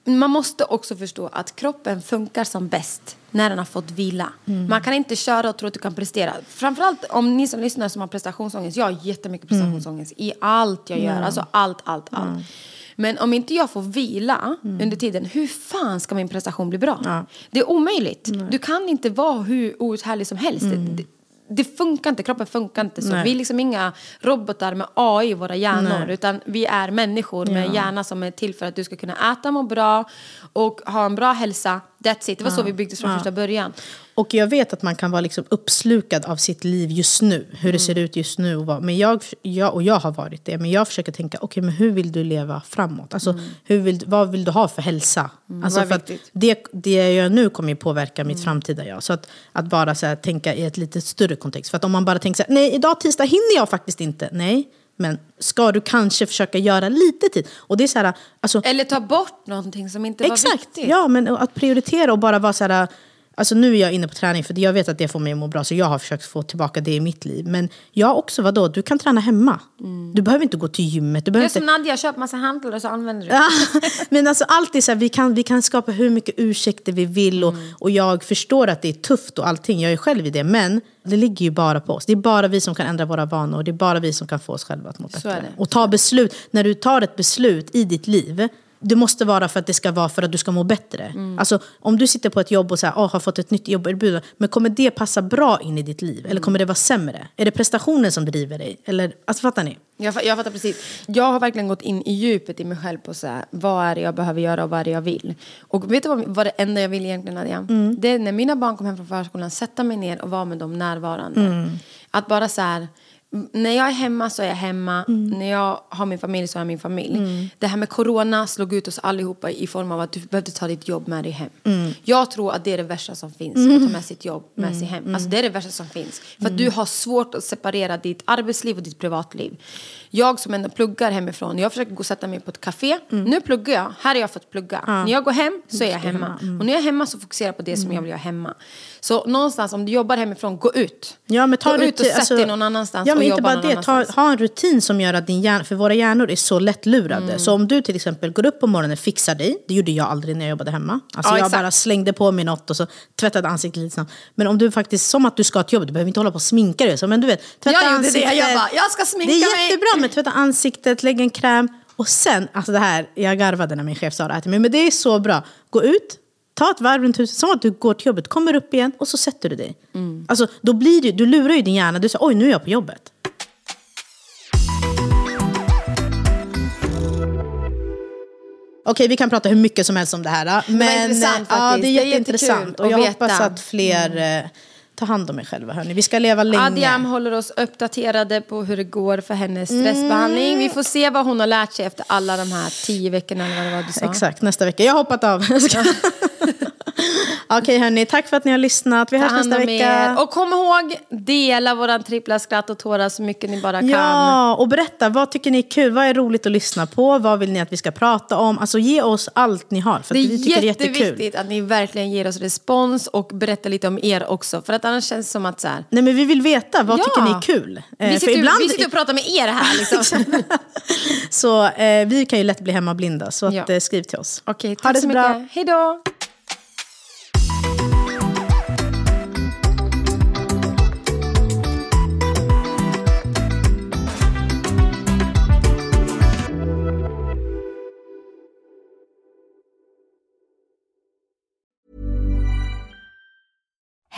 [SPEAKER 2] Man måste också förstå att kroppen funkar som bäst när den har fått vila. Man kan inte köra och tro att du kan prestera. Framförallt om ni som lyssnar som har prestationsångest. Jag har jättemycket prestationsångest i allt jag gör. Alltså allt, allt, allt. Men om inte jag får vila under tiden, hur fan ska min prestation bli bra? Det är omöjligt. Du kan inte vara hur outhärdlig som helst. Det, det funkar inte, kroppen funkar inte så.
[SPEAKER 1] Nej.
[SPEAKER 2] Vi är liksom inga robotar med AI i våra hjärnor. Utan vi är människor med hjärna som är till för att du ska kunna äta, må bra och ha en bra hälsa. That's it. Det var så vi byggdes från första början.
[SPEAKER 1] Och jag vet att man kan vara liksom uppslukad av sitt liv just nu. Hur det ser
[SPEAKER 2] Mm.
[SPEAKER 1] ut just nu. Och, vad, men jag, jag, och jag har varit det. Men jag försöker tänka, okej men hur vill du leva framåt? Alltså, hur vill, vad vill du ha för hälsa? alltså,
[SPEAKER 2] Mm. är
[SPEAKER 1] för det, det jag nu kommer ju påverka
[SPEAKER 2] Mm.
[SPEAKER 1] mitt framtida jag. Så att, att bara så här, tänka i ett lite större kontext. För att om man bara tänker så här, nej idag tisdag hinner jag faktiskt inte. Nej, men ska du kanske försöka göra lite tid? Och det är så här, alltså,
[SPEAKER 2] Eller ta bort någonting som inte var
[SPEAKER 1] Exakt,
[SPEAKER 2] viktigt.
[SPEAKER 1] ja men att prioritera och bara vara så här... Alltså nu är jag inne på träning för jag vet att det får mig att må bra. Så jag har försökt få tillbaka det i mitt liv. Men jag också, vadå? Du kan träna hemma. Mm. Du behöver inte gå till gymmet. Du behöver
[SPEAKER 2] jag är
[SPEAKER 1] inte...
[SPEAKER 2] som Nadja, köp massa hantlar och så använder du. (laughs)
[SPEAKER 1] Men alltså alltid så här, vi kan, vi kan skapa hur mycket ursäkter vi vill. Och, mm. och jag förstår att det är tufft och allting. Jag är själv i det. Men det ligger ju bara på oss. Det är bara vi som kan ändra våra vanor. Det är bara vi som kan få oss själva att må bättre. Och ta beslut. När du tar ett beslut i ditt liv det måste vara för att det ska vara för att du ska må bättre. Mm. Alltså, om du sitter på ett jobb och så här, oh, har fått ett nytt jobberbjudande, men kommer det passa bra in i ditt liv? Mm. Eller kommer det vara sämre? Är det prestationen som driver dig? Eller, alltså, fattar ni?
[SPEAKER 2] Jag, jag fattar precis. Jag har verkligen gått in i djupet i mig själv på så här, vad är det jag behöver göra och vad är det jag vill. Och vet du vad, vad det enda jag vill egentligen Nadia? Mm. Det är när mina barn kom hem från förskolan, sätta mig ner och vara med dem närvarande. Mm. Att bara så här, när jag är hemma så är jag hemma. Mm. När jag har min familj så har jag min familj. Mm. Det här med corona slog ut oss allihopa i form av att du behövde ta ditt jobb med dig hem. Mm. Jag tror att det är det värsta som finns, att ta med sitt jobb med sig hem. Alltså det är det värsta som finns. För att du har svårt att separera ditt arbetsliv och ditt privatliv. Jag som ändå pluggar hemifrån, jag försöker gå och sätta mig på ett café. Nu pluggar jag, här har jag fått plugga. När jag går hem så är jag hemma. Och när jag är hemma så fokuserar jag på det som jag vill göra hemma. Så någonstans om du jobbar hemifrån, gå ut.
[SPEAKER 1] Ja, men ta
[SPEAKER 2] gå ut och sätt alltså, dig någon annanstans
[SPEAKER 1] ja, men inte bara det. Ta, ha en rutin som gör att din hjärna, för våra hjärnor är så lättlurade. Mm. Så om du till exempel går upp på morgonen och fixar dig, det gjorde jag aldrig när jag jobbade hemma. Alltså ja, jag exakt. bara slängde på mig något och så tvättade ansiktet lite snabbt. Men om du faktiskt, som att du ska till jobbet, du behöver inte hålla på och sminka dig. Så, men du vet,
[SPEAKER 2] tvätta jag ansiktet. Det, jag bara, jag ska sminka
[SPEAKER 1] mig. Det är jättebra med tvätta ansiktet, lägga en kräm. Och sen, alltså det här, jag garvade när min chef sa det här till mig, men det är så bra. Gå ut, Ta ett varv runt huset, som att du går till jobbet, kommer upp igen och så sätter du dig. Mm. Alltså, då blir du, du lurar ju din hjärna, du säger oj nu är jag på jobbet. Okej, vi kan prata hur mycket som helst om det här. Men, det intressant Ja, det är jätteintressant. Det är och jag hoppas att fler mm. Tar hand om er själva. Hörni. Vi ska leva länge.
[SPEAKER 2] Adiam håller oss uppdaterade på hur det går för hennes stressbehandling. Mm. Vi får se vad hon har lärt sig efter alla de här tio veckorna. Eller vad det var du sa.
[SPEAKER 1] Exakt, nästa vecka. Jag har hoppat av. (laughs) (laughs) Okej hörni, tack för att ni har lyssnat. Vi hörs nästa vecka. Er.
[SPEAKER 2] Och kom ihåg, dela våran trippla skratt och tårar så mycket ni bara kan.
[SPEAKER 1] Ja, och berätta, vad tycker ni är kul? Vad är roligt att lyssna på? Vad vill ni att vi ska prata om? Alltså ge oss allt ni har, för
[SPEAKER 2] det är
[SPEAKER 1] vi tycker
[SPEAKER 2] det är jätteviktigt att ni verkligen ger oss respons och berättar lite om er också. För att annars känns det som att så här...
[SPEAKER 1] Nej men vi vill veta, vad ja. tycker ni är kul?
[SPEAKER 2] Vi eh, sitter, ibland... vi sitter och pratar med er här liksom. (laughs)
[SPEAKER 1] så eh, vi kan ju lätt bli hemmablinda, så att, ja. eh, skriv till oss.
[SPEAKER 2] Okej, tack ha det så, så mycket. Hej då!